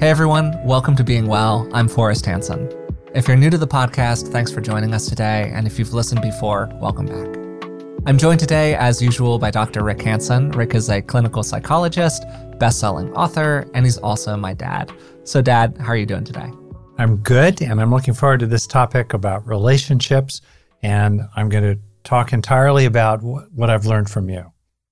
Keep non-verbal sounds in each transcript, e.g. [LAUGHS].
Hey everyone, welcome to Being Well. I'm Forrest Hanson. If you're new to the podcast, thanks for joining us today. And if you've listened before, welcome back. I'm joined today, as usual, by Dr. Rick Hanson. Rick is a clinical psychologist, best selling author, and he's also my dad. So, Dad, how are you doing today? I'm good, and I'm looking forward to this topic about relationships. And I'm going to talk entirely about what I've learned from you.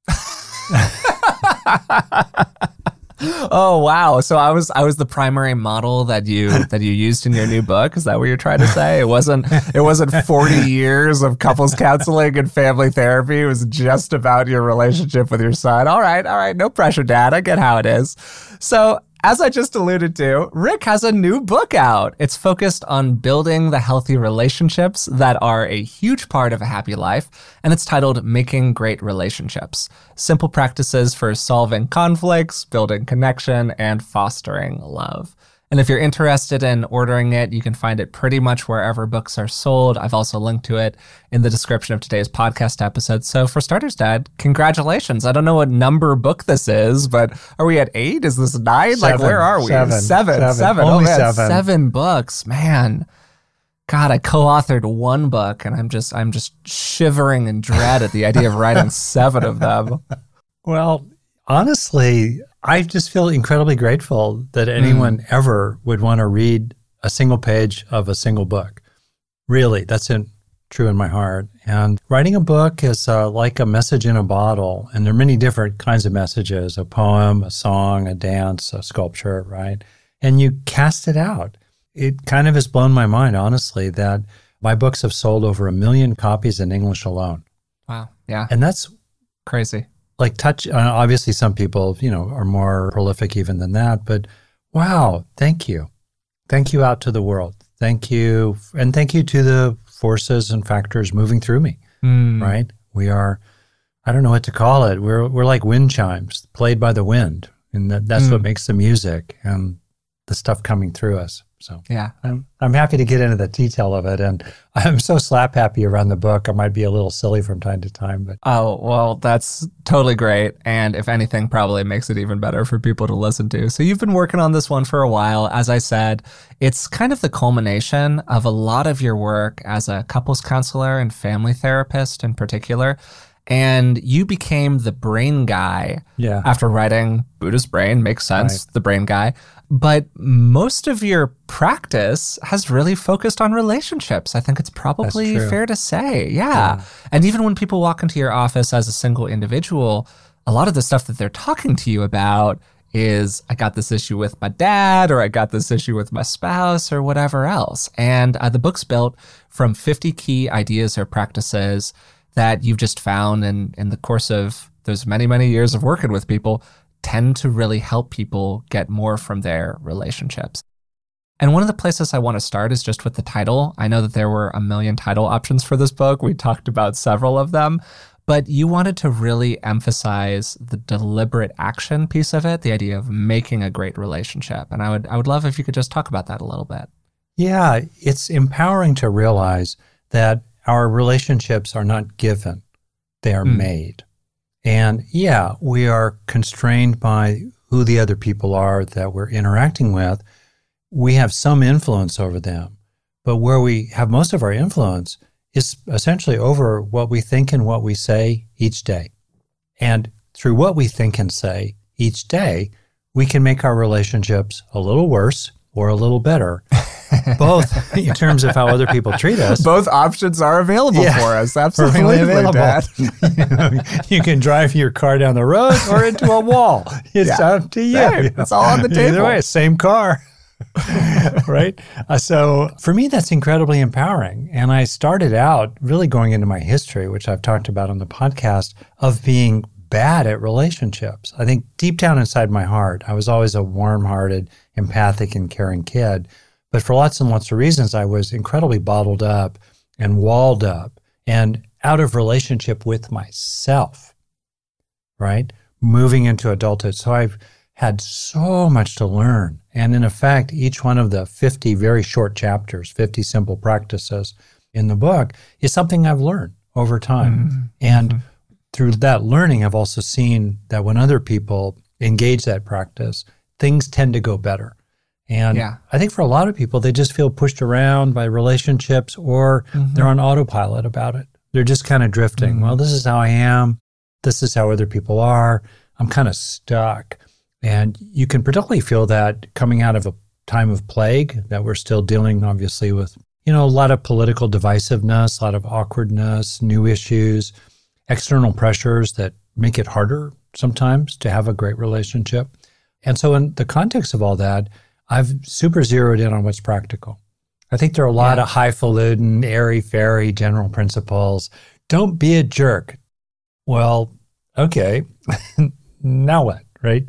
[LAUGHS] oh wow! So I was I was the primary model that you [LAUGHS] that you used in your new book. Is that what you're trying to say? It wasn't it wasn't 40 [LAUGHS] years of couples counseling and family therapy. It was just about your relationship with your son. All right, all right, no pressure, Dad. I get how it is. So as I just alluded to, Rick has a new book out. It's focused on building the healthy relationships that are a huge part of a happy life, and it's titled Making Great Relationships Simple Practices for Solving Conflicts, Building Connection, and Fostering Love. And if you're interested in ordering it, you can find it pretty much wherever books are sold. I've also linked to it in the description of today's podcast episode. So, for starters, Dad, congratulations. I don't know what number book this is, but are we at eight? Is this nine? Seven, like, where are we? Seven. Seven. Seven. seven. Only oh, man, seven. Seven books. Man. God, I co-authored one book and I'm just I'm just shivering in dread at the idea of writing seven of them. [LAUGHS] Well, honestly, I just feel incredibly grateful that anyone mm. ever would want to read a single page of a single book. Really, that's in, true in my heart. And writing a book is uh, like a message in a bottle, and there are many different kinds of messages a poem, a song, a dance, a sculpture, right? And you cast it out. It kind of has blown my mind, honestly, that my books have sold over a million copies in English alone. Wow. Yeah. And that's crazy like touch uh, obviously some people you know are more prolific even than that but wow thank you. Thank you out to the world. Thank you and thank you to the forces and factors moving through me mm. right? We are i don't know what to call it. We're we're like wind chimes played by the wind and that, that's mm. what makes the music and the stuff coming through us so yeah, I'm I'm happy to get into the detail of it, and [LAUGHS] I'm so slap happy around the book. I might be a little silly from time to time, but oh well, that's totally great, and if anything, probably makes it even better for people to listen to. So you've been working on this one for a while, as I said. It's kind of the culmination of a lot of your work as a couples counselor and family therapist, in particular and you became the brain guy yeah. after writing Buddha's Brain. Makes sense, right. the brain guy. But most of your practice has really focused on relationships. I think it's probably fair to say. Yeah. yeah. And even when people walk into your office as a single individual, a lot of the stuff that they're talking to you about is I got this issue with my dad, or I got this issue with my spouse, or whatever else. And uh, the book's built from 50 key ideas or practices that you've just found in, in the course of those many, many years of working with people tend to really help people get more from their relationships. And one of the places I want to start is just with the title. I know that there were a million title options for this book. We talked about several of them, but you wanted to really emphasize the deliberate action piece of it, the idea of making a great relationship. And I would I would love if you could just talk about that a little bit. Yeah, it's empowering to realize that our relationships are not given, they are mm. made. And yeah, we are constrained by who the other people are that we're interacting with. We have some influence over them. But where we have most of our influence is essentially over what we think and what we say each day. And through what we think and say each day, we can make our relationships a little worse or a little better [LAUGHS] both in terms of how other people treat us. Both options are available yeah, for us. Absolutely available. you, [LAUGHS] you, can drive your car down the road or into a wall. It's yeah. up to you. It's all on the table. Either way, same car. [LAUGHS] right? Uh, so for me, that's incredibly empowering. And I started out really going into my history, which I've talked about on the podcast, of being bad at relationships. I think deep down inside my heart, I was always a warm hearted, empathic, and caring kid. But for lots and lots of reasons, I was incredibly bottled up and walled up and out of relationship with myself, right? Moving into adulthood. So I've had so much to learn. And in effect, each one of the 50 very short chapters, 50 simple practices in the book, is something I've learned over time. Mm-hmm. And mm-hmm. Through that learning, I've also seen that when other people engage that practice, things tend to go better And yeah. I think for a lot of people, they just feel pushed around by relationships or mm-hmm. they're on autopilot about it. They're just kind of drifting. Mm-hmm. Well, this is how I am. This is how other people are. I'm kind of stuck. And you can particularly feel that coming out of a time of plague that we're still dealing, obviously, with, you know, a lot of political divisiveness, a lot of awkwardness, new issues, external pressures that make it harder sometimes to have a great relationship. And so, in the context of all that, I've super zeroed in on what's practical. I think there are a lot yeah. of highfalutin, airy fairy general principles. Don't be a jerk. Well, okay. [LAUGHS] now what, right?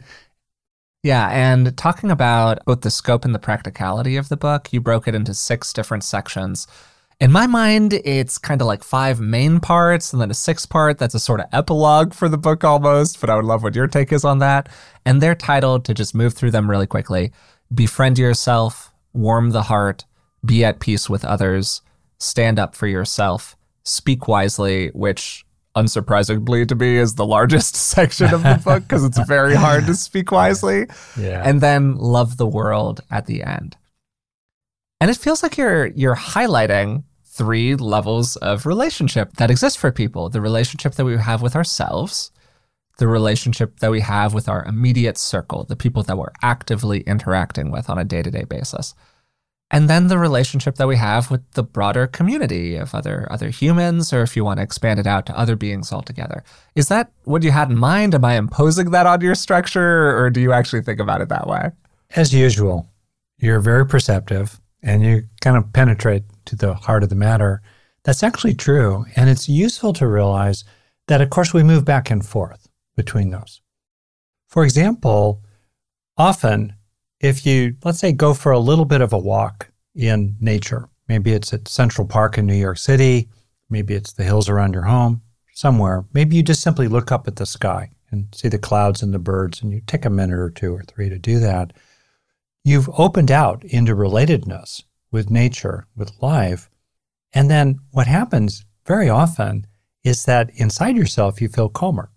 Yeah, and talking about both the scope and the practicality of the book, you broke it into six different sections. In my mind, it's kind of like five main parts and then a sixth part that's a sort of epilogue for the book almost, but I would love what your take is on that. And they're titled to just move through them really quickly Befriend Yourself, Warm the Heart, Be at Peace with Others, Stand Up for Yourself, Speak Wisely, which unsurprisingly to me is the largest [LAUGHS] section of the book because it's very hard to speak [LAUGHS] wisely. Yeah. And then Love the World at the end. And it feels like you're you're highlighting three levels of relationship that exist for people. The relationship that we have with ourselves, the relationship that we have with our immediate circle, the people that we're actively interacting with on a day-to-day basis. And then the relationship that we have with the broader community of other other humans, or if you want to expand it out to other beings altogether. Is that what you had in mind? Am I imposing that on your structure, or do you actually think about it that way? As usual, you're very perceptive and you kind of penetrate to the heart of the matter, that's actually true. And it's useful to realize that, of course, we move back and forth between those. For example, often if you, let's say, go for a little bit of a walk in nature, maybe it's at Central Park in New York City, maybe it's the hills around your home, somewhere, maybe you just simply look up at the sky and see the clouds and the birds, and you take a minute or two or three to do that you've opened out into relatedness with nature, with life. And then what happens very often is that inside yourself, you feel calmer.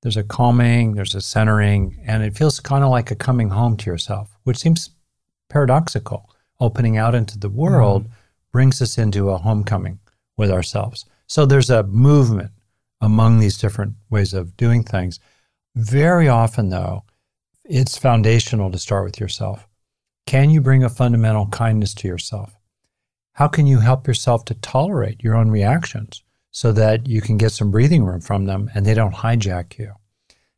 There's a calming, there's a centering, and it feels kind of like a coming home to yourself, which seems paradoxical. Opening out into the world mm-hmm. brings us into a homecoming with ourselves. So there's a movement among these different ways of doing things. Very often, though, it's foundational to start with yourself. Can you bring a fundamental kindness to yourself? How can you help yourself to tolerate your own reactions so that you can get some breathing room from them and they don't hijack you?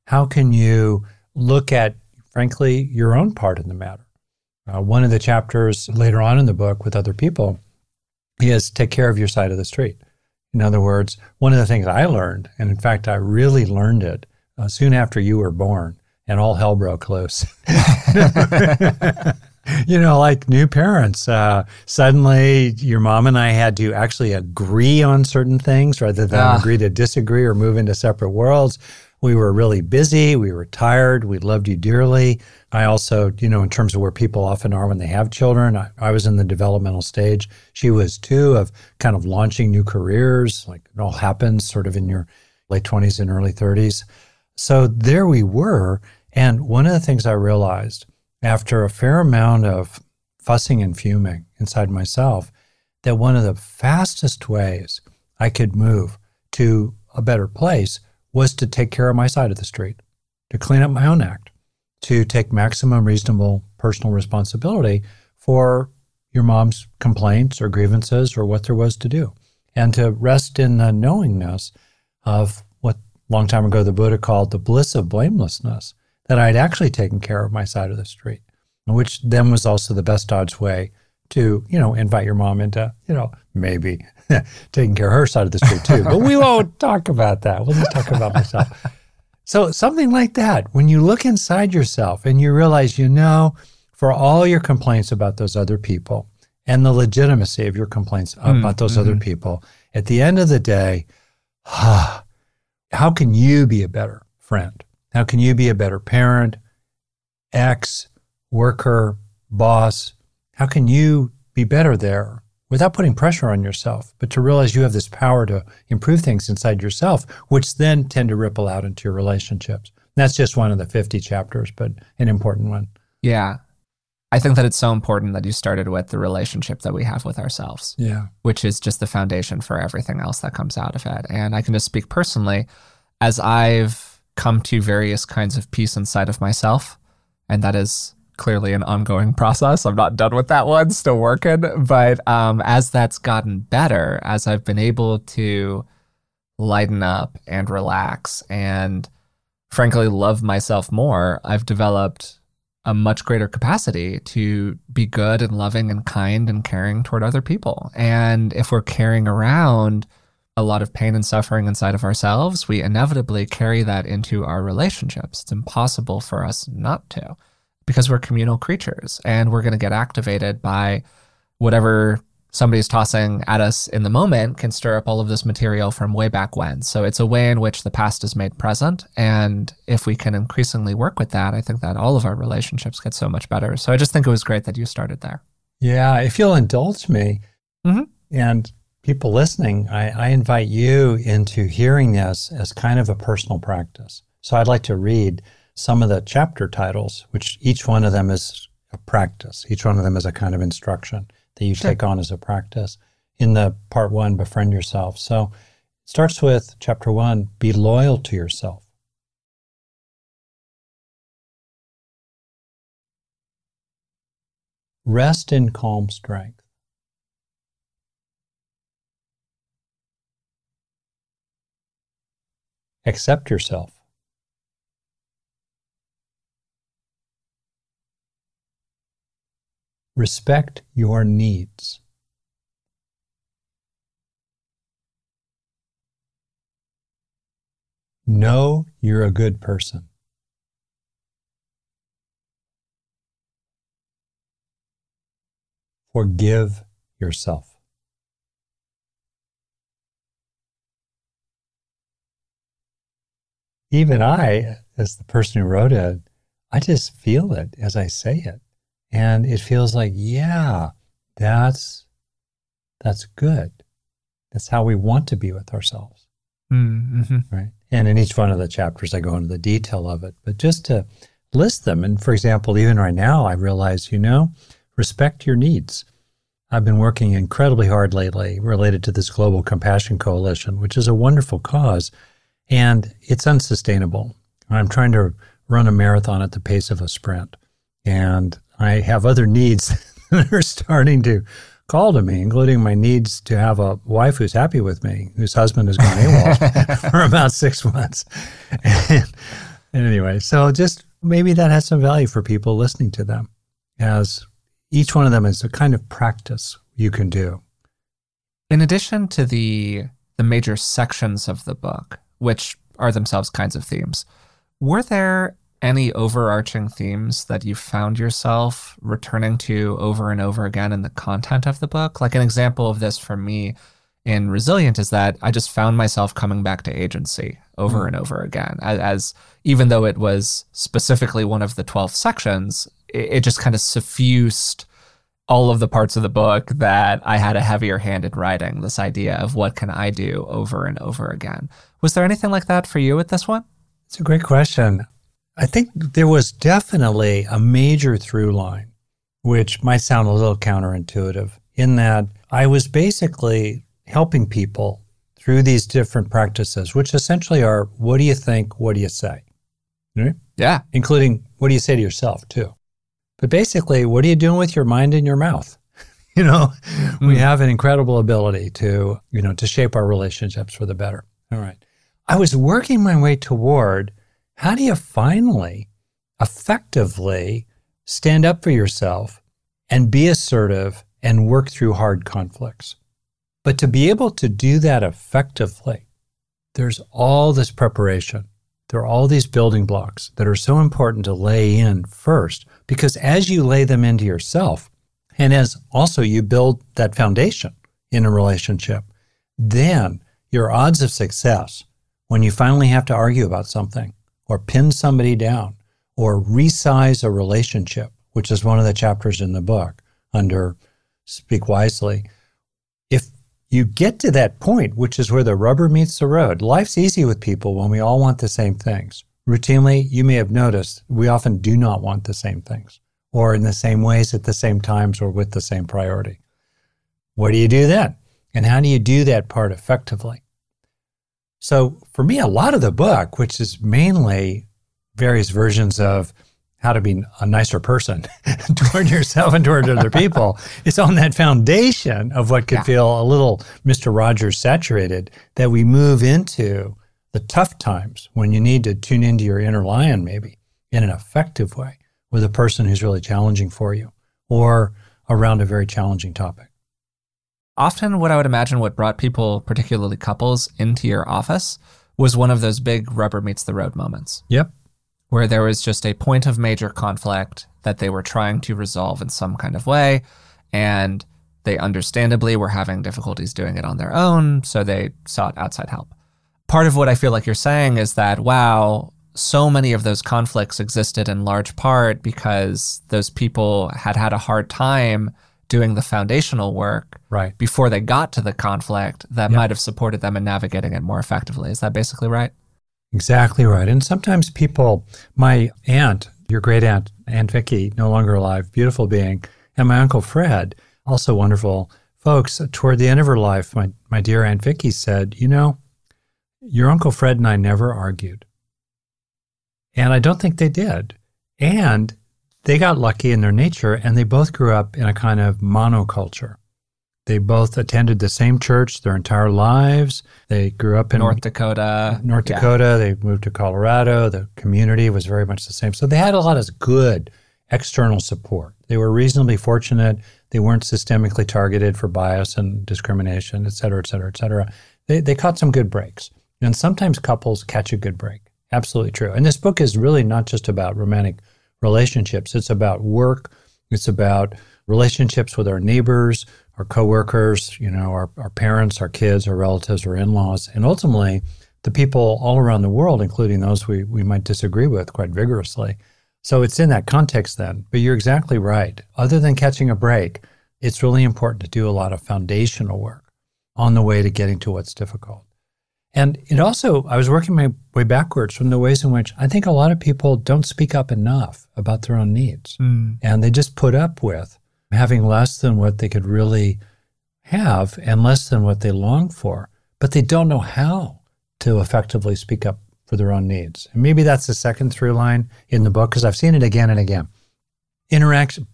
How can you look at, frankly, your own part in the matter? Uh, one of the chapters later on in the book with other people is take care of your side of the street. In other words, one of the things I learned, and in fact, I really learned it uh, soon after you were born, and all hell broke loose. [LAUGHS] [LAUGHS] [LAUGHS] you know, like new parents, uh, suddenly your mom and I had to actually agree on certain things rather than ah. agree to disagree or move into separate worlds. We were really busy. We were tired. We loved you dearly. I also, you know, in terms of where people often are when they have children, I, I was in the developmental stage. She was too, of kind of launching new careers. Like it all happens sort of in your late 20s and early 30s. So there we were. And one of the things I realized after a fair amount of fussing and fuming inside myself that one of the fastest ways I could move to a better place was to take care of my side of the street, to clean up my own act, to take maximum reasonable personal responsibility for your mom's complaints or grievances or what there was to do, and to rest in the knowingness of what long time ago the Buddha called the bliss of blamelessness, that I'd actually taken care of my side of the street, which then was also the best odds way to, you know, invite your mom into, you know, maybe [LAUGHS] taking care of her side of the street too. But we won't [LAUGHS] talk about that. We'll just talk about myself. So something like that, when you look inside yourself and you realize, you know, for all your complaints about those other people and the legitimacy of your complaints mm, about those mm-hmm. other people, at the end of the day, [SIGHS] how can you be a better friend? How can you be a better parent, ex, worker, boss? How can you be better there without putting pressure on yourself, but to realize you have this power to improve things inside yourself, which then tend to ripple out into your relationships? that's just one of the 50 chapters, but an important one. Yeah. I think that it's so important that you started with the relationship that we have with ourselves. Yeah. Which is just the foundation for everything else that comes out of it. And I can just speak personally as I've come to various kinds of peace inside of myself, and that is clearly an ongoing process. I'm not done with that one, still working. But um, as that's gotten better, as I've been able to lighten up and relax and frankly love myself more, I've developed a much greater capacity to be good and loving and kind and caring toward other people. And if we're carrying around a lot of pain and suffering inside of ourselves, we inevitably carry that into our relationships. It's impossible for us not to because we're communal creatures and we're going to get activated by whatever somebody's tossing at us in the moment can stir up all of this material from way back when. So it's a way in which the past is made present. And if we can increasingly work with that, I think that all of our relationships get so much better. So I just think it was great that you started there. Yeah. If you'll indulge me mm-hmm. and people listening, I, I invite you into hearing this as kind of a personal practice. So I'd like to read some of the chapter titles, which each one of them is a practice. Each one of them is a kind of instruction that you sure. take on as a practice. In the part one, befriend yourself. So it starts with chapter one be loyal to yourself. Rest in calm strength. Accept yourself. Respect your needs. Know you're a good person. Forgive yourself. Even I, as the person who wrote it, I just feel it as I say it. And it feels like, yeah, that's that's good. That's how we want to be with ourselves. Mm-hmm. Right. And in each one of the chapters, I go into the detail of it. But just to list them, and for example, even right now, I realize, you know, respect your needs. I've been working incredibly hard lately related to this Global Compassion Coalition, which is a wonderful cause, and it's unsustainable. I'm trying to run a marathon at the pace of a sprint. And I have other needs [LAUGHS] that are starting to call to me, including my needs to have a wife who's happy with me, whose husband has gone AWOL [LAUGHS] for about six months. And, and anyway, so just maybe that has some value for people listening to them, as each one of them is a kind of practice you can do. In addition to the the major sections of the book, which are themselves kinds of themes, were there any overarching themes that you found yourself returning to over and over again in the content of the book? Like an example of this for me in Resilient is that I just found myself coming back to agency over mm. and over again. As, as, even though it was specifically one of the 12 sections, it, it just kind of suffused all of the parts of the book that I had a heavier hand in writing. This idea of what can I do over and over again. Was there anything like that for you with this one? It's a great question. I think there was definitely a major through line, which might sound a little counterintuitive, in that I was basically helping people through these different practices, which essentially are what do you think, what do you say? Right? Yeah. Including what do you say to yourself, too. But basically, what are you doing with your mind and your mouth? [LAUGHS] you know, mm. we hmm. have an incredible ability to, you know, to shape our relationships for the better. All right. I was working my way toward how do you finally effectively stand up for yourself and be assertive and work through hard conflicts? But to be able to do that effectively, there's all this preparation. There are all these building blocks that are so important to lay in first, because as you lay them into yourself, and as also you build that foundation in a relationship, then your odds of success when you finally have to argue about something or pin somebody down or resize a relationship, which is one of the chapters in the book under Speak Wisely. If you get to that point, which is where the rubber meets the road, life's easy with people when we all want the same things. Routinely, you may have noticed we often do not want the same things, or in the same ways at the same times or with the same priority. What do you do then? And how do you do that part effectively? So, for me, a lot of the book, which is mainly various versions of how to be a nicer person [LAUGHS] toward yourself and toward other [LAUGHS] people, it's on that foundation of what could yeah. feel a little Mr. Rogers saturated that we move into the tough times when you need to tune into your inner lion, maybe in an effective way with a person who's really challenging for you or around a very challenging topic often what I would imagine what brought people, particularly couples, into your office was one of those big rubber meets the road moments. Yep. Where there was just a point of major conflict that they were trying to resolve in some kind of way. And they understandably were having difficulties doing it on their own. So they sought outside help. Part of what I feel like you're saying is that, wow, so many of those conflicts existed in large part because those people had had a hard time doing the foundational work right. before they got to the conflict that yep. might have supported them in navigating it more effectively. Is that basically right? Exactly right. And sometimes people, my aunt, your great aunt, Aunt Vicky, no longer alive, beautiful being, and my uncle Fred, also wonderful folks, toward the end of her life, my, my dear Aunt Vicky said, You know, your Uncle Fred and I never argued. And I don't think they did. And they got lucky in their nature and they both grew up in a kind of monoculture. They both attended the same church their entire lives. They grew up in North Dakota. North yeah. Dakota. They moved to Colorado. The community was very much the same. So they had a lot of good external support. They were reasonably fortunate. They weren't systemically targeted for bias and discrimination, et cetera, et cetera, et cetera. They, they caught some good breaks. And sometimes couples catch a good break. Absolutely true. And this book is really not just about romantic relationships. It's about work. It's about relationships with our neighbors, our coworkers, you know, our, our parents, our kids, our relatives, our in-laws, and ultimately the people all around the world, including those we, we might disagree with quite vigorously. So it's in that context then. But you're exactly right. Other than catching a break, it's really important to do a lot of foundational work on the way to getting to what's difficult. And it also, I was working my way backwards from the ways in which I think a lot of people don't speak up enough about their own needs. Mm. And they just put up with having less than what they could really have and less than what they long for, but they don't know how to effectively speak up for their own needs. And maybe that's the second through line in the book because I've seen it again and again. Interaction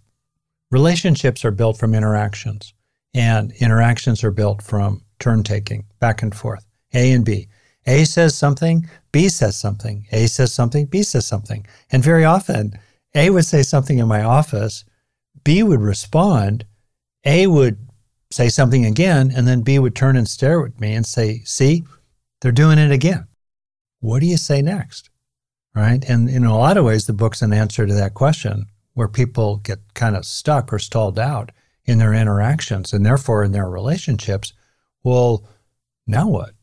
relationships are built from interactions and interactions are built from turn taking back and forth. A and B. A says something, B says something. A says something, B says something. And very often, A would say something in my office, B would respond, A would say something again, and then B would turn and stare at me and say, See, they're doing it again. What do you say next? Right. And in a lot of ways, the book's an answer to that question where people get kind of stuck or stalled out in their interactions and therefore in their relationships. Well, now what?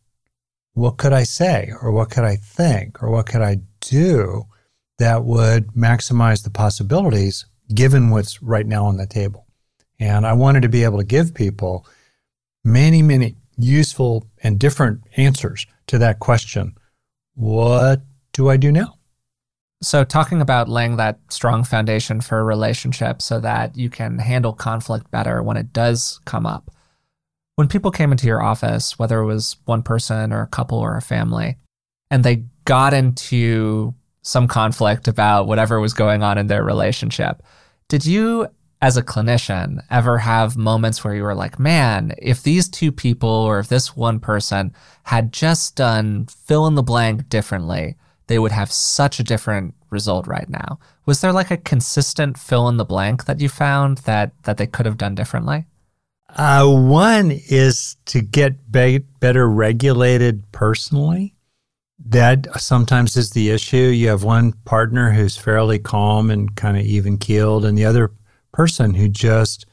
What could I say or what could I think or what could I do that would maximize the possibilities given what's right now on the table? And I wanted to be able to give people many, many useful and different answers to that question. What do I do now? So, talking about laying that strong foundation for a relationship so that you can handle conflict better when it does come up when people came into your office, whether it was one person or a couple or a family, and they got into some conflict about whatever was going on in their relationship, did you, as a clinician, ever have moments where you were like, man, if these two people or if this one person had just done fill in the blank differently, they would have such a different result right now? Was there like a consistent fill in the blank that you found that that they could have done differently? Uh, one is to get be- better regulated personally. That sometimes is the issue. You have one partner who's fairly calm and kind of even keeled, and the other person who just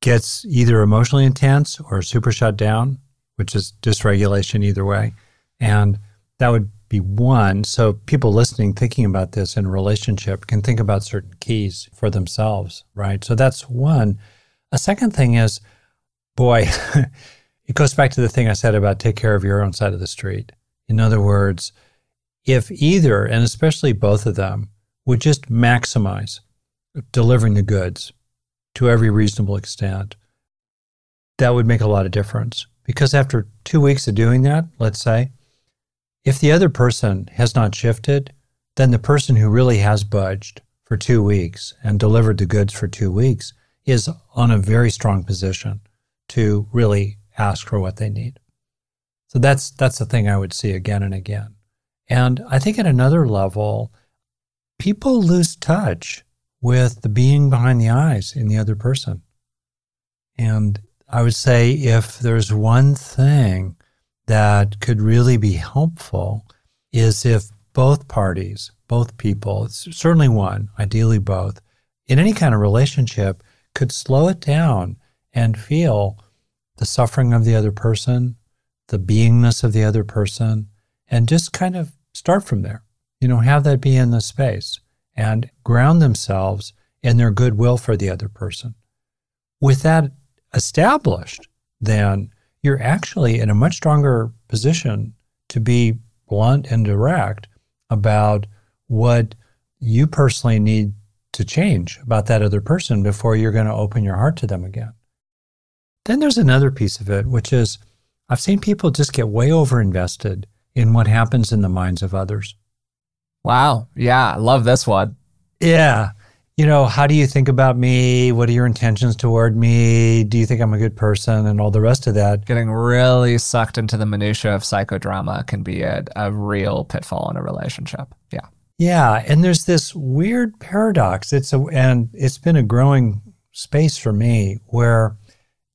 gets either emotionally intense or super shut down, which is dysregulation either way. And that would be one. So people listening, thinking about this in a relationship, can think about certain keys for themselves, right? So that's one. A second thing is boy, [LAUGHS] it goes back to the thing I said about take care of your own side of the street. In other words, if either, and especially both of them, would just maximize delivering the goods to every reasonable extent, that would make a lot of difference. Because after two weeks of doing that, let's say, if the other person has not shifted, then the person who really has budged for two weeks and delivered the goods for two weeks is on a very strong position to really ask for what they need. So that's that's the thing I would see again and again. And I think at another level, people lose touch with the being behind the eyes in the other person. And I would say if there's one thing that could really be helpful is if both parties, both people, certainly one, ideally both, in any kind of relationship could slow it down and feel the suffering of the other person, the beingness of the other person, and just kind of start from there. You know, have that be in the space and ground themselves in their goodwill for the other person. With that established, then you're actually in a much stronger position to be blunt and direct about what you personally need to change about that other person before you're going to open your heart to them again. Then there's another piece of it, which is I've seen people just get way over invested in what happens in the minds of others. Wow. Yeah. I love this one. Yeah. You know, how do you think about me? What are your intentions toward me? Do you think I'm a good person? And all the rest of that. Getting really sucked into the minutia of psychodrama can be a, a real pitfall in a relationship. Yeah. Yeah. And there's this weird paradox. It's a, and it's been a growing space for me where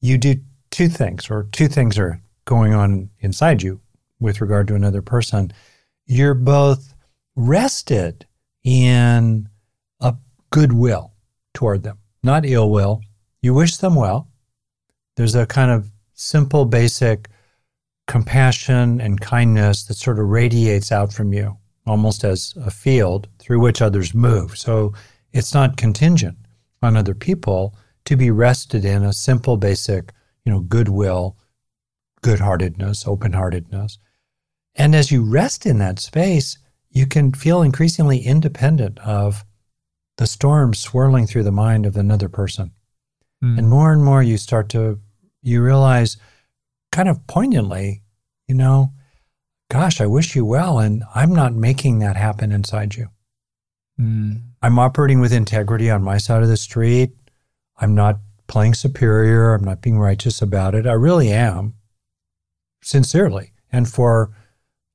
you do two things, or two things are going on inside you with regard to another person. You're both rested in a goodwill toward them, not ill will. You wish them well. There's a kind of simple, basic compassion and kindness that sort of radiates out from you, almost as a field through which others move. So it's not contingent on other people to be rested in a simple, basic, you know, goodwill, good-heartedness, open-heartedness. And as you rest in that space, you can feel increasingly independent of the storm swirling through the mind of another person. Mm. And more and more you start to you realize kind of poignantly, you know, gosh, I wish you well and I'm not making that happen inside you. Mm. I'm operating with integrity on my side of the street. I'm not playing superior. I'm not being righteous about it. I really am, sincerely, and for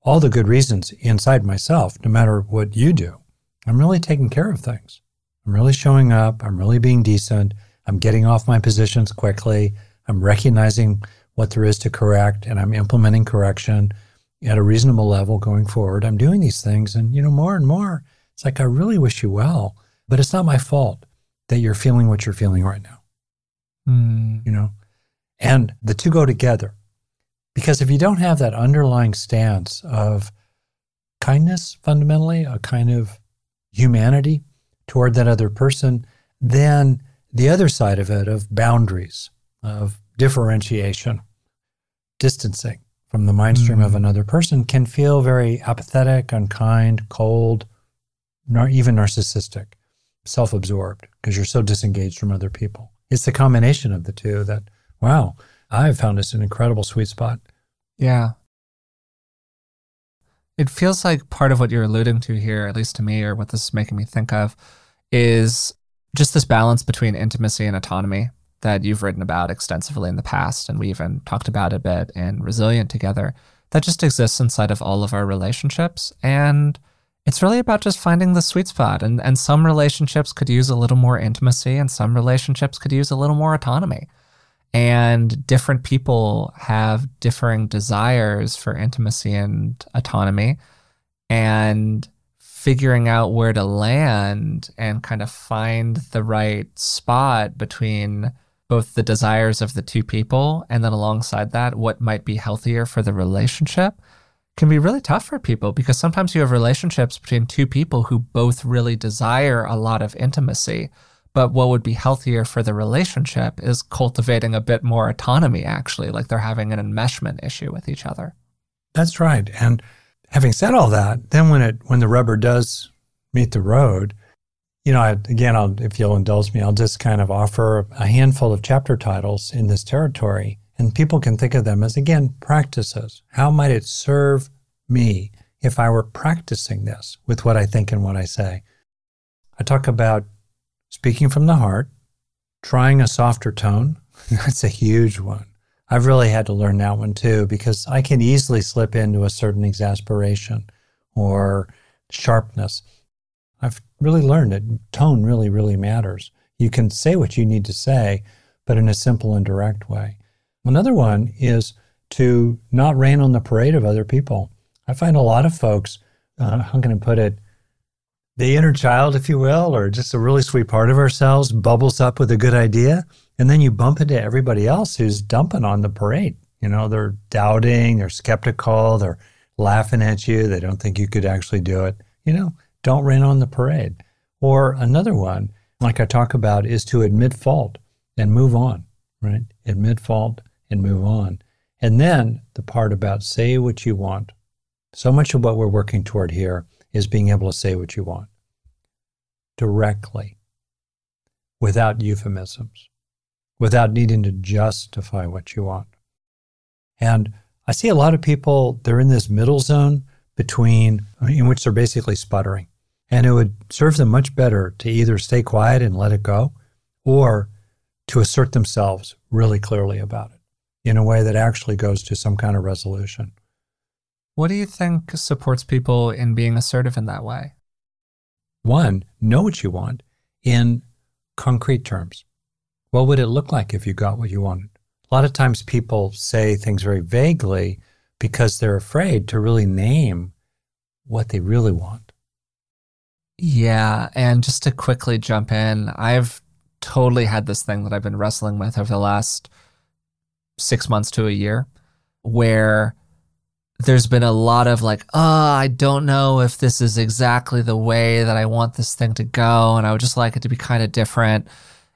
all the good reasons inside myself, no matter what you do. I'm really taking care of things. I'm really showing up. I'm really being decent. I'm getting off my positions quickly. I'm recognizing what there is to correct and I'm implementing correction at a reasonable level going forward. I'm doing these things and you know more and more it's like I really wish you well, but it's not my fault that you're feeling what you're feeling right now. Mm. You know? And the two go together. Because if you don't have that underlying stance of kindness, fundamentally, a kind of humanity toward that other person, then the other side of it, of boundaries, of differentiation, distancing from the mind stream mm. of another person, can feel very apathetic, unkind, cold, nor even narcissistic self absorbed because you're so disengaged from other people. It's the combination of the two that, wow, I've found this an incredible sweet spot. Yeah. It feels like part of what you're alluding to here, at least to me, or what this is making me think of, is just this balance between intimacy and autonomy that you've written about extensively in the past. And we even talked about a bit in Resilient together that just exists inside of all of our relationships. And it's really about just finding the sweet spot. And, and some relationships could use a little more intimacy, and some relationships could use a little more autonomy. And different people have differing desires for intimacy and autonomy. And figuring out where to land and kind of find the right spot between both the desires of the two people and then alongside that, what might be healthier for the relationship can be really tough for people because sometimes you have relationships between two people who both really desire a lot of intimacy. But what would be healthier for the relationship is cultivating a bit more autonomy, actually, like they're having an enmeshment issue with each other. That's right. And having said all that, then when it when the rubber does meet the road, you know, I, again, I'll, if you'll indulge me, I'll just kind of offer a handful of chapter titles in this territory, and people can think of them as, again, practices. How might it serve me if I were practicing this with what I think and what I say? I talk about speaking from the heart, trying a softer tone. [LAUGHS] That's a huge one. I've really had to learn that one too, because I can easily slip into a certain exasperation or sharpness. I've really learned that tone really, really matters. You can say what you need to say, but in a simple and direct way. Another one is to not rain on the parade of other people. I find a lot of folks, uh, how can I put it, the inner child, if you will, or just a really sweet part of ourselves bubbles up with a good idea. And then you bump into everybody else who's dumping on the parade. You know, they're doubting, they're skeptical, they're laughing at you, they don't think you could actually do it. You know, don't rain on the parade. Or another one, like I talk about, is to admit fault and move on, right? Admit fault and move on. And then the part about say what you want. So much of what we're working toward here is being able to say what you want directly without euphemisms, without needing to justify what you want. And I see a lot of people, they're in this middle zone between, in which they're basically sputtering. And it would serve them much better to either stay quiet and let it go or to assert themselves really clearly about it in a way that actually goes to some kind of resolution. What do you think supports people in being assertive in that way? One, know what you want in concrete terms. What would it look like if you got what you wanted? A lot of times people say things very vaguely because they're afraid to really name what they really want. Yeah. And just to quickly jump in, I've totally had this thing that I've been wrestling with over the last six months to a year where there's been a lot of like, oh, I don't know if this is exactly the way that I want this thing to go. And I would just like it to be kind of different.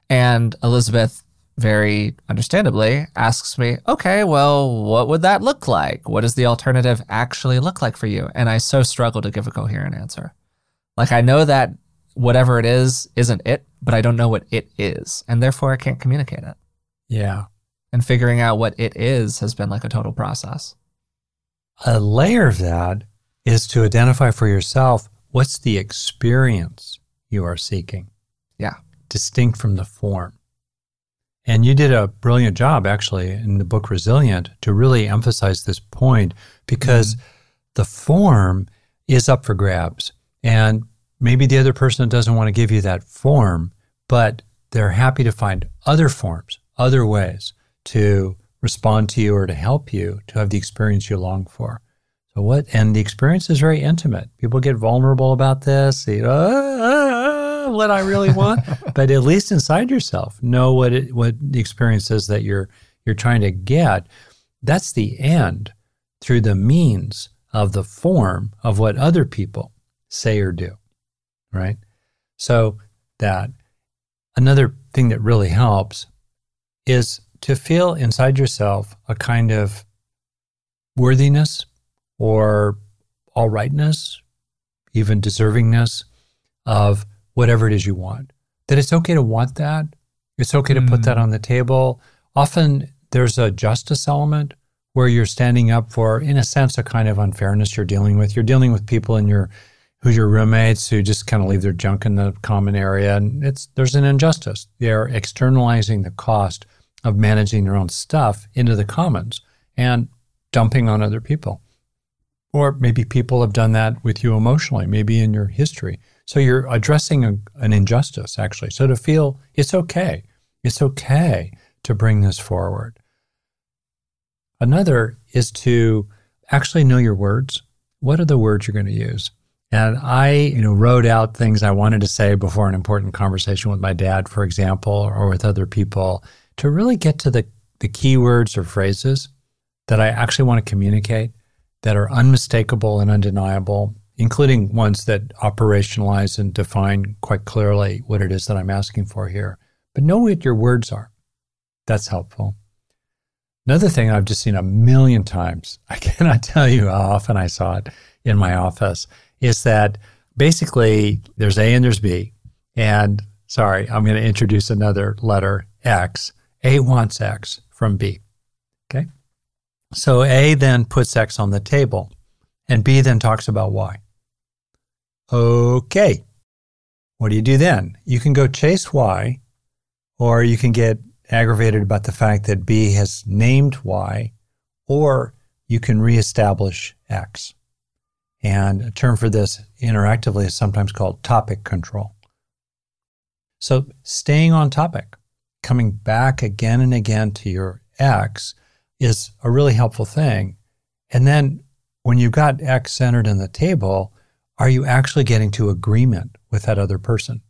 And Elizabeth, very understandably, asks me, okay, well, what would that look like? What does the alternative actually look like for you? And I so struggle to give a coherent answer. Like I know that whatever it is isn't it, but I don't know what it is, and therefore I can't communicate it. Yeah. And figuring out what it is has been like a total process. A layer of that is to identify for yourself what's the experience you are seeking. Yeah. Distinct from the form. And you did a brilliant job, actually, in the book Resilient to really emphasize this point because mm-hmm. the form is up for grabs. And maybe the other person doesn't want to give you that form, but they're happy to find other forms, other ways to respond to you or to help you to have the experience you long for. So what? And the experience is very intimate. People get vulnerable about this. Ah, ah, ah, what I really want, [LAUGHS] but at least inside yourself, know what it, what the experience is that you're you're trying to get. That's the end through the means of the form of what other people say or do, right? So that another thing that really helps is to feel inside yourself a kind of worthiness or all rightness, even deservingness of whatever it is you want. That it's okay to want that. It's okay to put that mm. on the table. Often there's a justice element where you're standing up for, in a sense, a kind of unfairness you're dealing with. You're dealing with people in your who's your roommates who just kind of leave their junk in the common area, and it's there's an injustice. They're externalizing the cost of managing your own stuff into the commons and dumping on other people. Or maybe people have done that with you emotionally, maybe in your history. So you're addressing a, an injustice, actually. So to feel it's okay, it's okay to bring this forward. Another is to actually know your words. What are the words you're going to use? And I, you know, wrote out things I wanted to say before an important conversation with my dad, for example, or with other people to really get to the, the keywords or phrases that I actually want to communicate that are unmistakable and undeniable, including ones that operationalize and define quite clearly what it is that I'm asking for here. But know what your words are. That's helpful. Another thing I've just seen a million times, [LAUGHS] I cannot tell you how often I saw it in my office, is that basically there's A and there's B. And sorry, I'm going to introduce another letter, X. A wants X from B. Okay. So A then puts X on the table, and B then talks about Y. Okay. What do you do then? You can go chase Y, or you can get aggravated about the fact that B has named Y, or you can reestablish X. And a term for this interactively is sometimes called topic control. So staying on topic, coming back again and again to your X is a really helpful thing. And then when you've got X centered in the table, are you actually getting to agreement with that other person?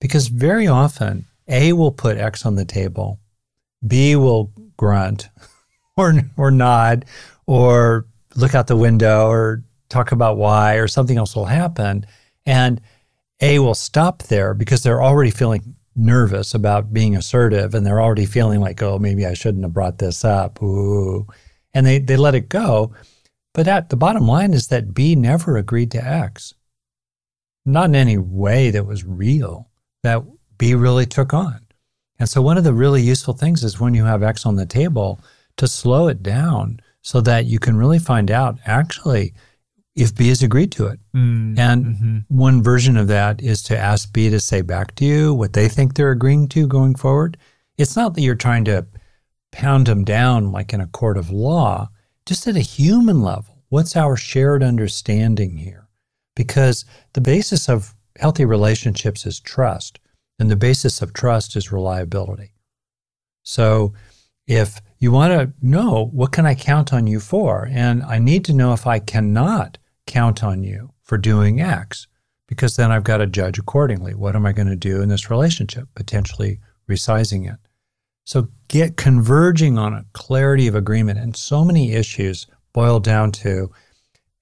Because very often A will put X on the table, B will grunt [LAUGHS] or, or nod or look out the window or talk about Y or something else will happen. And A will stop there because they're already feeling nervous about being assertive and they're already feeling like, oh, maybe I shouldn't have brought this up. Ooh. And they, they let it go. But at the bottom line is that B never agreed to X. Not in any way that was real, that B really took on. And so one of the really useful things is when you have X on the table to slow it down so that you can really find out actually if B has agreed to it. Mm, and mm-hmm. one version of that is to ask B to say back to you what they think they're agreeing to going forward. It's not that you're trying to pound them down like in a court of law, just at a human level. What's our shared understanding here? Because the basis of healthy relationships is trust, and the basis of trust is reliability. So if you want to know what can I count on you for, and I need to know if I cannot count on you for doing X, because then I've got to judge accordingly. What am I going to do in this relationship? Potentially resizing it. So get converging on a clarity of agreement. And so many issues boil down to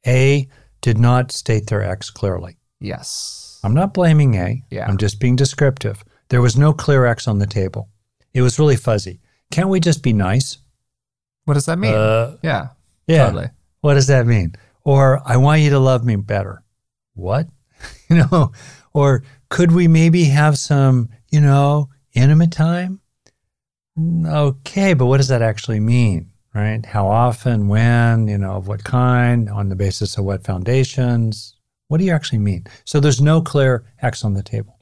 A, did not state their X clearly. Yes. I'm not blaming A. Yeah. I'm just being descriptive. There was no clear X on the table. It was really fuzzy. Can't we just be nice? What does that mean? Uh, yeah. Yeah. Totally. What does that mean? Or I want you to love me better. What? [LAUGHS] you know, or could we maybe have some, you know, intimate time? Okay, but what does that actually mean? Right? How often, when, you know, of what kind, on the basis of what foundations? What do you actually mean? So there's no clear X on the table.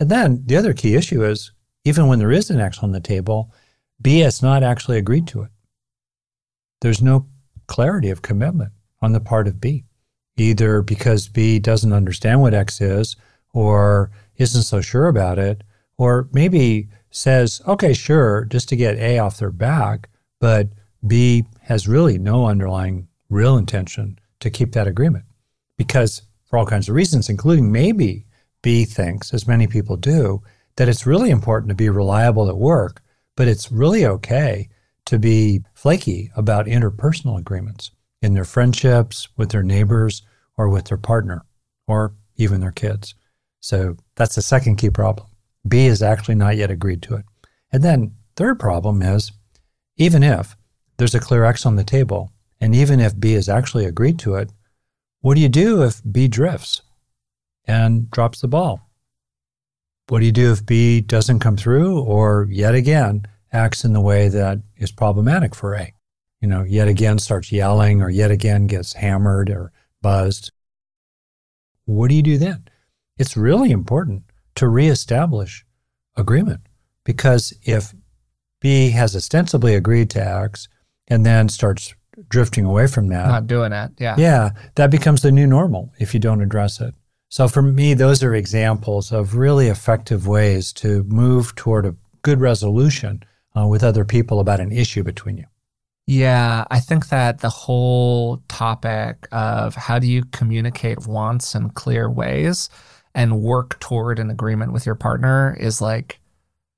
And then the other key issue is even when there is an X on the table, B has not actually agreed to it. There's no clarity of commitment on the part of B, either because B doesn't understand what X is or isn't so sure about it, or maybe says, okay, sure, just to get A off their back, but B has really no underlying real intention to keep that agreement. Because for all kinds of reasons, including maybe B thinks, as many people do, that it's really important to be reliable at work, but it's really okay to be flaky about interpersonal agreements in their friendships, with their neighbors, or with their partner, or even their kids. So that's the second key problem. B has actually not yet agreed to it. And then third problem is even if there's a clear X on the table, and even if B has actually agreed to it, what do you do if B drifts and drops the ball? What do you do if B doesn't come through or yet again acts in the way that is problematic for A? You know, yet again starts yelling or yet again gets hammered or buzzed. What do you do then? It's really important to reestablish agreement because if B has ostensibly agreed to X and then starts drifting away from that, not doing it, yeah. Yeah, that becomes the new normal if you don't address it. So for me, those are examples of really effective ways to move toward a good resolution uh, with other people about an issue between you. Yeah, I think that the whole topic of how do you communicate wants in clear ways and work toward an agreement with your partner is like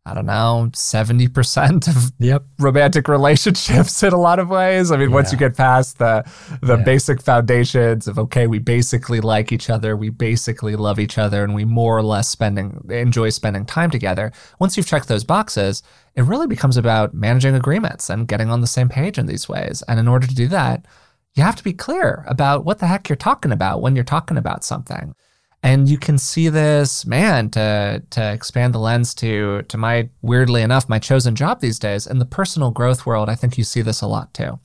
I don't know, 70% of yep. romantic relationships in a lot of ways. I mean, yeah. once you get past the the yeah. basic foundations of okay, we basically like each other, we basically love each other, and we more or less spending enjoy spending time together. Once you've checked those boxes, it really becomes about managing agreements and getting on the same page in these ways. And in order to do that, you have to be clear about what the heck you're talking about when you're talking about something. And you can see this, man, to to expand the lens to to my weirdly enough, my chosen job these days. In the personal growth world, I think you see this a lot too.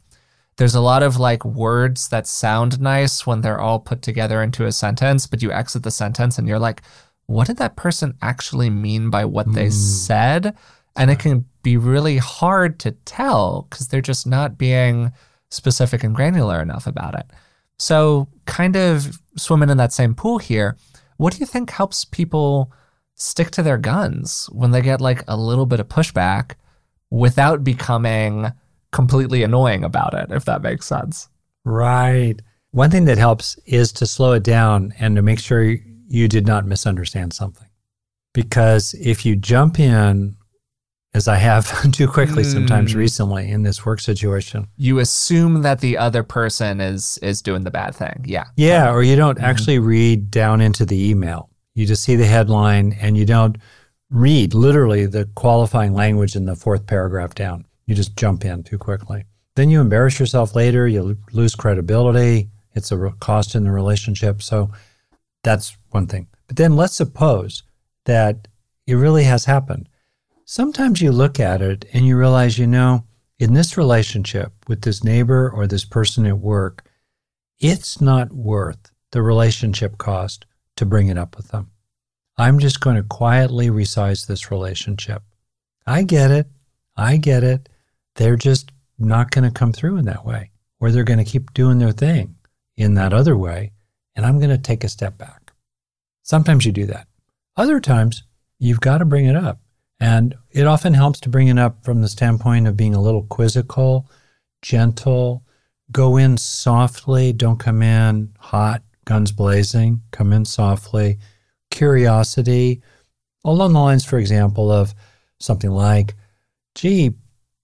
There's a lot of like words that sound nice when they're all put together into a sentence, but you exit the sentence and you're like, what did that person actually mean by what mm. they said? And it can be really hard to tell because they're just not being specific and granular enough about it. So, kind of swimming in that same pool here, what do you think helps people stick to their guns when they get like a little bit of pushback without becoming completely annoying about it, if that makes sense? Right. One thing that helps is to slow it down and to make sure you did not misunderstand something. Because if you jump in as I have [LAUGHS] too quickly sometimes mm. recently in this work situation. You assume that the other person is is doing the bad thing. Yeah. Yeah, or you don't mm-hmm. actually read down into the email. You just see the headline and you don't read literally the qualifying language in the fourth paragraph down. You just jump in too quickly. Then you embarrass yourself later, you lose credibility, it's a cost in the relationship. So that's one thing. But then let's suppose that it really has happened sometimes you look at it and you realize, you know, in this relationship with this neighbor or this person at work, it's not worth the relationship cost to bring it up with them. I'm just going to quietly resize this relationship. I get it. I get it. They're just not going to come through in that way, or they're going to keep doing their thing in that other way. And I'm going to take a step back. Sometimes you do that. Other times, you've got to bring it up. And it often helps to bring it up from the standpoint of being a little quizzical, gentle, go in softly, don't come in hot, guns blazing, come in softly. Curiosity, along the lines, for example, of something like, gee,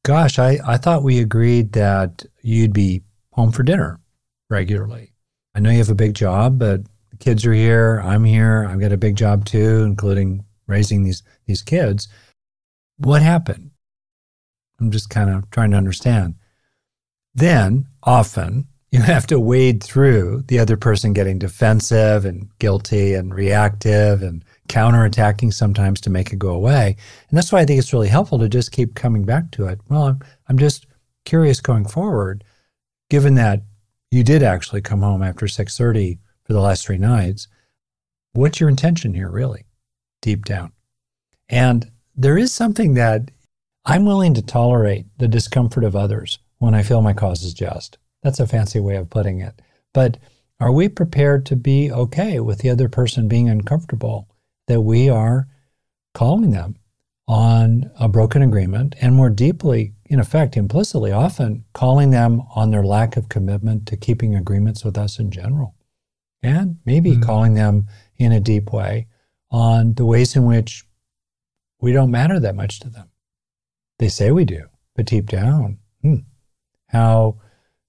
gosh, I, I thought we agreed that you'd be home for dinner regularly. I know you have a big job, but the kids are here, I'm here, I've got a big job too, including raising these these kids. What happened? I'm just kind of trying to understand. Then, often, [LAUGHS] you have to wade through the other person getting defensive and guilty and reactive and counterattacking sometimes to make it go away. And that's why I think it's really helpful to just keep coming back to it. Well, I'm, I'm just curious going forward, given that you did actually come home after 6:30 for the last three nights, what's your intention here really deep down? And there is something that I'm willing to tolerate the discomfort of others when I feel my cause is just. That's a fancy way of putting it. But are we prepared to be okay with the other person being uncomfortable that we are calling them on a broken agreement and more deeply, in effect, implicitly, often calling them on their lack of commitment to keeping agreements with us in general? And maybe mm-hmm. calling them in a deep way on the ways in which we don't matter that much to them. They say we do, but deep down, hmm, how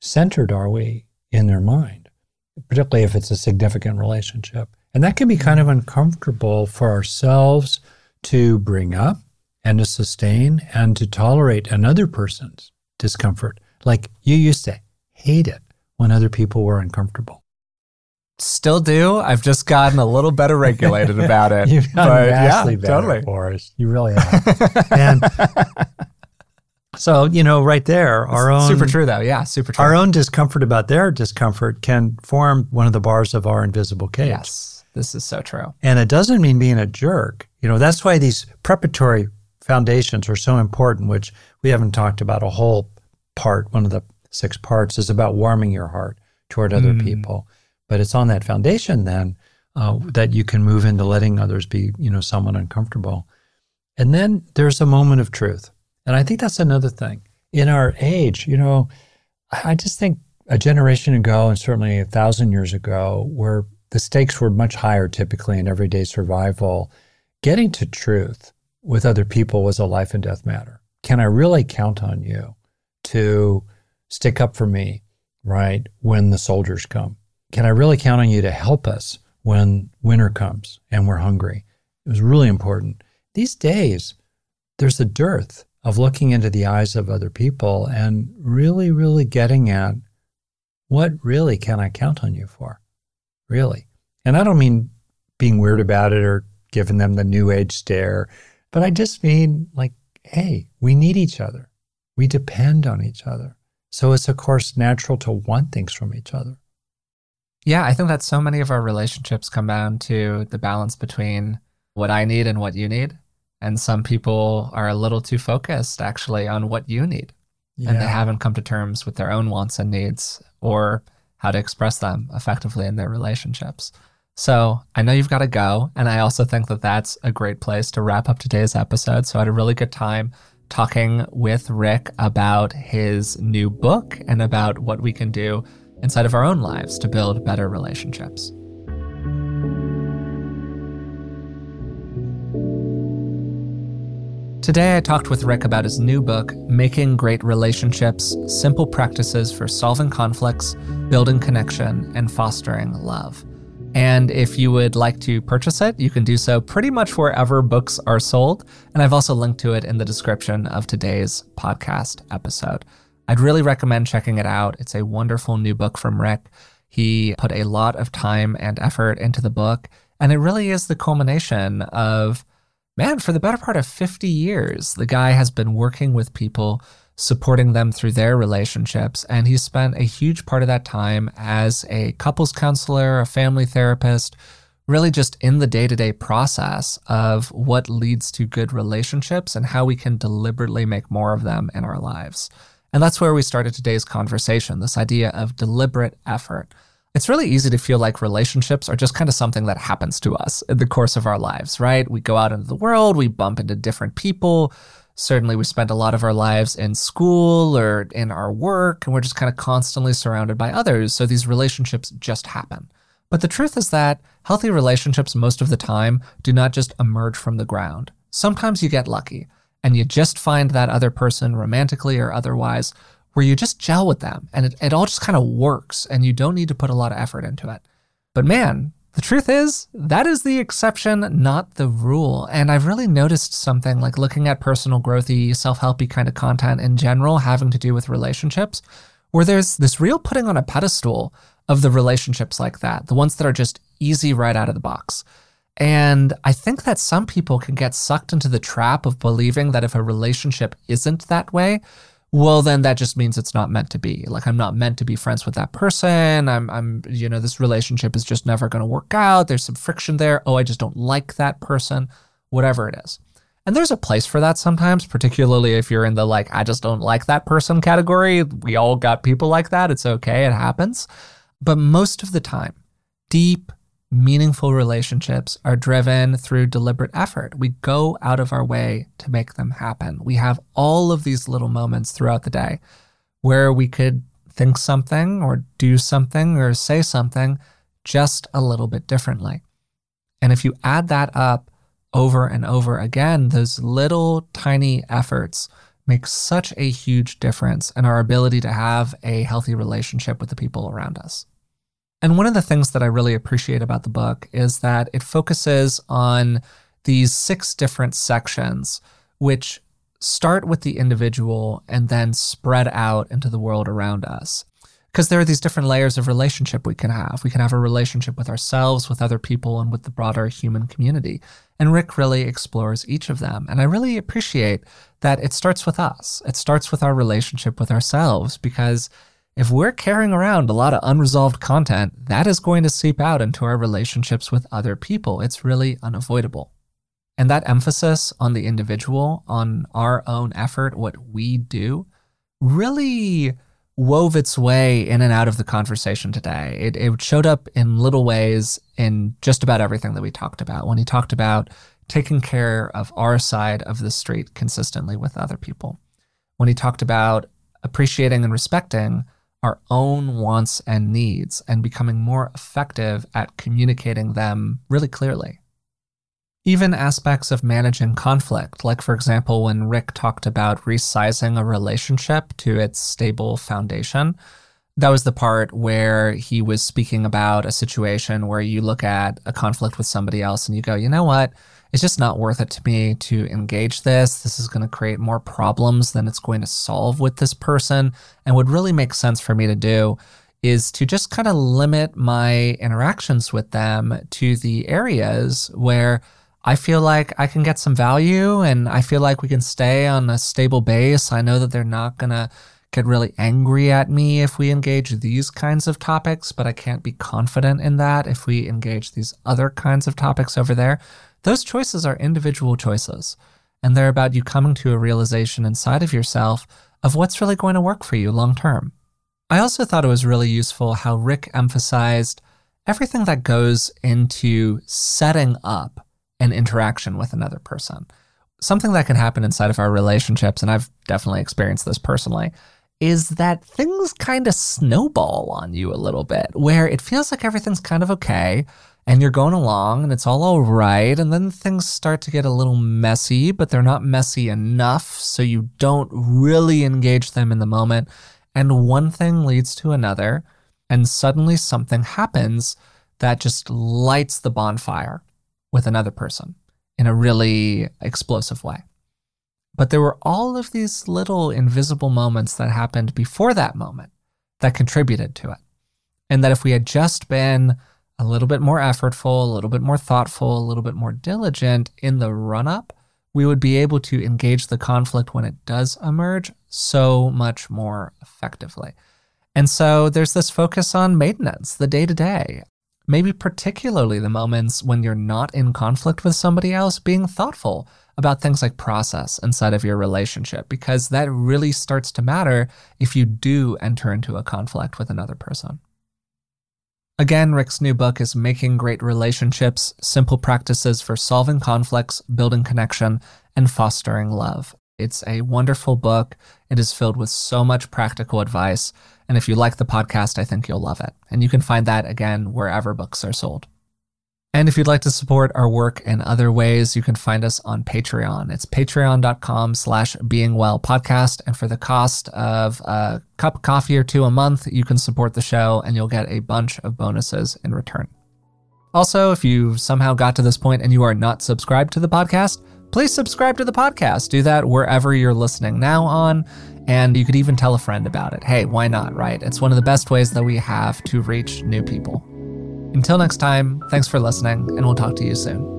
centered are we in their mind, particularly if it's a significant relationship? And that can be kind of uncomfortable for ourselves to bring up and to sustain and to tolerate another person's discomfort. Like you used to hate it when other people were uncomfortable. Still do. I've just gotten a little better regulated about it. [LAUGHS] You've gotten vastly yeah, better, totally. Forrest. You really have. and [LAUGHS] so, you know, right there, our own super true though. Yeah, super true. Our own discomfort about their discomfort can form one of the bars of our invisible cage. Yes, this is so true. And it doesn't mean being a jerk. You know, that's why these preparatory foundations are so important, which we haven't talked about a whole part. One of the six parts is about warming your heart toward other mm. people but it's on that foundation then uh, that you can move into letting others be, you know, someone uncomfortable. And then there's a moment of truth. And I think that's another thing. In our age, you know, I just think a generation ago and certainly a thousand years ago, where the stakes were much higher typically in everyday survival, getting to truth with other people was a life and death matter. Can I really count on you to stick up for me, right, when the soldiers come? Can I really count on you to help us when winter comes and we're hungry? It was really important. These days, there's a dearth of looking into the eyes of other people and really, really getting at what really can I count on you for? Really. And I don't mean being weird about it or giving them the new age stare. But I just mean like, hey, we need each other. We depend on each other. So it's, of course, natural to want things from each other. Yeah, I think that so many of our relationships come down to the balance between what I need and what you need. And some people are a little too focused actually on what you need. Yeah. And they haven't come to terms with their own wants and needs or how to express them effectively in their relationships. So I know you've got to go. And I also think that that's a great place to wrap up today's episode. So I had a really good time talking with Rick about his new book and about what we can do inside of our own lives to build better relationships. Today, I talked with Rick about his new book, Making Great Relationships Simple Practices for Solving Conflicts, Building Connection, and Fostering Love. And if you would like to purchase it, you can do so pretty much wherever books are sold. And I've also linked to it in the description of today's podcast episode. I'd really recommend checking it out. It's a wonderful new book from Rick. He put a lot of time and effort into the book, and it really is the culmination of, man, for the better part of 50 years, the guy has been working with people, supporting them through their relationships, and he spent a huge part of that time as a couples counselor, a family therapist, really just in the day to day process of what leads to good relationships and how we can deliberately make more of them in our lives. And that's where we started today's conversation this idea of deliberate effort. It's really easy to feel like relationships are just kind of something that happens to us in the course of our lives, right? We go out into the world, we bump into different people. Certainly, we spend a lot of our lives in school or in our work, and we're just kind of constantly surrounded by others. So these relationships just happen. But the truth is that healthy relationships, most of the time, do not just emerge from the ground. Sometimes you get lucky and you just find that other person romantically or otherwise where you just gel with them and it, it all just kind of works and you don't need to put a lot of effort into it. But man, the truth is, that is the exception, not the rule. And I've really noticed something like looking at personal growthy, self helpy kind of content in general having to do with relationships, where there's this real putting on a pedestal of the relationships like that, the ones that are just easy right out of the box. And I think that some people can get sucked into the trap of believing that if a relationship isn't that way, well then that just means it's not meant to be. Like I'm not meant to be friends with that person. I'm I'm you know this relationship is just never going to work out. There's some friction there. Oh, I just don't like that person. Whatever it is. And there's a place for that sometimes, particularly if you're in the like I just don't like that person category. We all got people like that. It's okay. It happens. But most of the time, deep meaningful relationships are driven through deliberate effort. We go out of our way to make them happen. We have all of these little moments throughout the day where we could think something or do something or say something just a little bit differently. And if you add that up over and over again, those little tiny efforts make such a huge difference in our ability to have a healthy relationship with the people around us. And one of the things that I really appreciate about the book is that it focuses on these six different sections, which start with the individual and then spread out into the world around us. Because there are these different layers of relationship we can have. We can have a relationship with ourselves, with other people, and with the broader human community. And Rick really explores each of them. And I really appreciate that it starts with us. It starts with our relationship with ourselves because if we're carrying around a lot of unresolved content, that is going to seep out into our relationships with other people. It's really unavoidable. And that emphasis on the individual, on our own effort, what we do, really wove its way in and out of the conversation today. It, it showed up in little ways in just about everything that we talked about. When he talked about taking care of our side of the street consistently with other people, when he talked about appreciating and respecting our own wants and needs and becoming more effective at communicating them really clearly. Even aspects of managing conflict, like for example, when Rick talked about resizing a relationship to its stable foundation, that was the part where he was speaking about a situation where you look at a conflict with somebody else and you go, you know what? It's just not worth it to me to engage this. This is going to create more problems than it's going to solve with this person and would really make sense for me to do is to just kind of limit my interactions with them to the areas where I feel like I can get some value and I feel like we can stay on a stable base. I know that they're not going to get really angry at me if we engage these kinds of topics, but I can't be confident in that if we engage these other kinds of topics over there. Those choices are individual choices, and they're about you coming to a realization inside of yourself of what's really going to work for you long term. I also thought it was really useful how Rick emphasized everything that goes into setting up an interaction with another person. Something that can happen inside of our relationships, and I've definitely experienced this personally, is that things kind of snowball on you a little bit, where it feels like everything's kind of okay and you're going along and it's all all right. And then things start to get a little messy, but they're not messy enough. So you don't really engage them in the moment. And one thing leads to another. And suddenly something happens that just lights the bonfire with another person in a really explosive way. But there were all of these little invisible moments that happened before that moment that contributed to it. And that if we had just been a little bit more effortful, a little bit more thoughtful, a little bit more diligent in the run up, we would be able to engage the conflict when it does emerge so much more effectively. And so there's this focus on maintenance, the day to day. Maybe particularly the moments when you're not in conflict with somebody else, being thoughtful about things like process inside of your relationship, because that really starts to matter if you do enter into a conflict with another person. Again, Rick's new book is Making Great Relationships Simple Practices for Solving Conflicts, Building Connection, and Fostering Love. It's a wonderful book. It is filled with so much practical advice. And if you like the podcast, I think you'll love it. And you can find that again wherever books are sold. And if you'd like to support our work in other ways, you can find us on Patreon. It's patreon.com slash beingwell podcast. And for the cost of a cup of coffee or two a month, you can support the show and you'll get a bunch of bonuses in return. Also, if you somehow got to this point and you are not subscribed to the podcast, please subscribe to the podcast. Do that wherever you're listening now on. And you could even tell a friend about it. Hey, why not, right? It's one of the best ways that we have to reach new people. Until next time, thanks for listening, and we'll talk to you soon.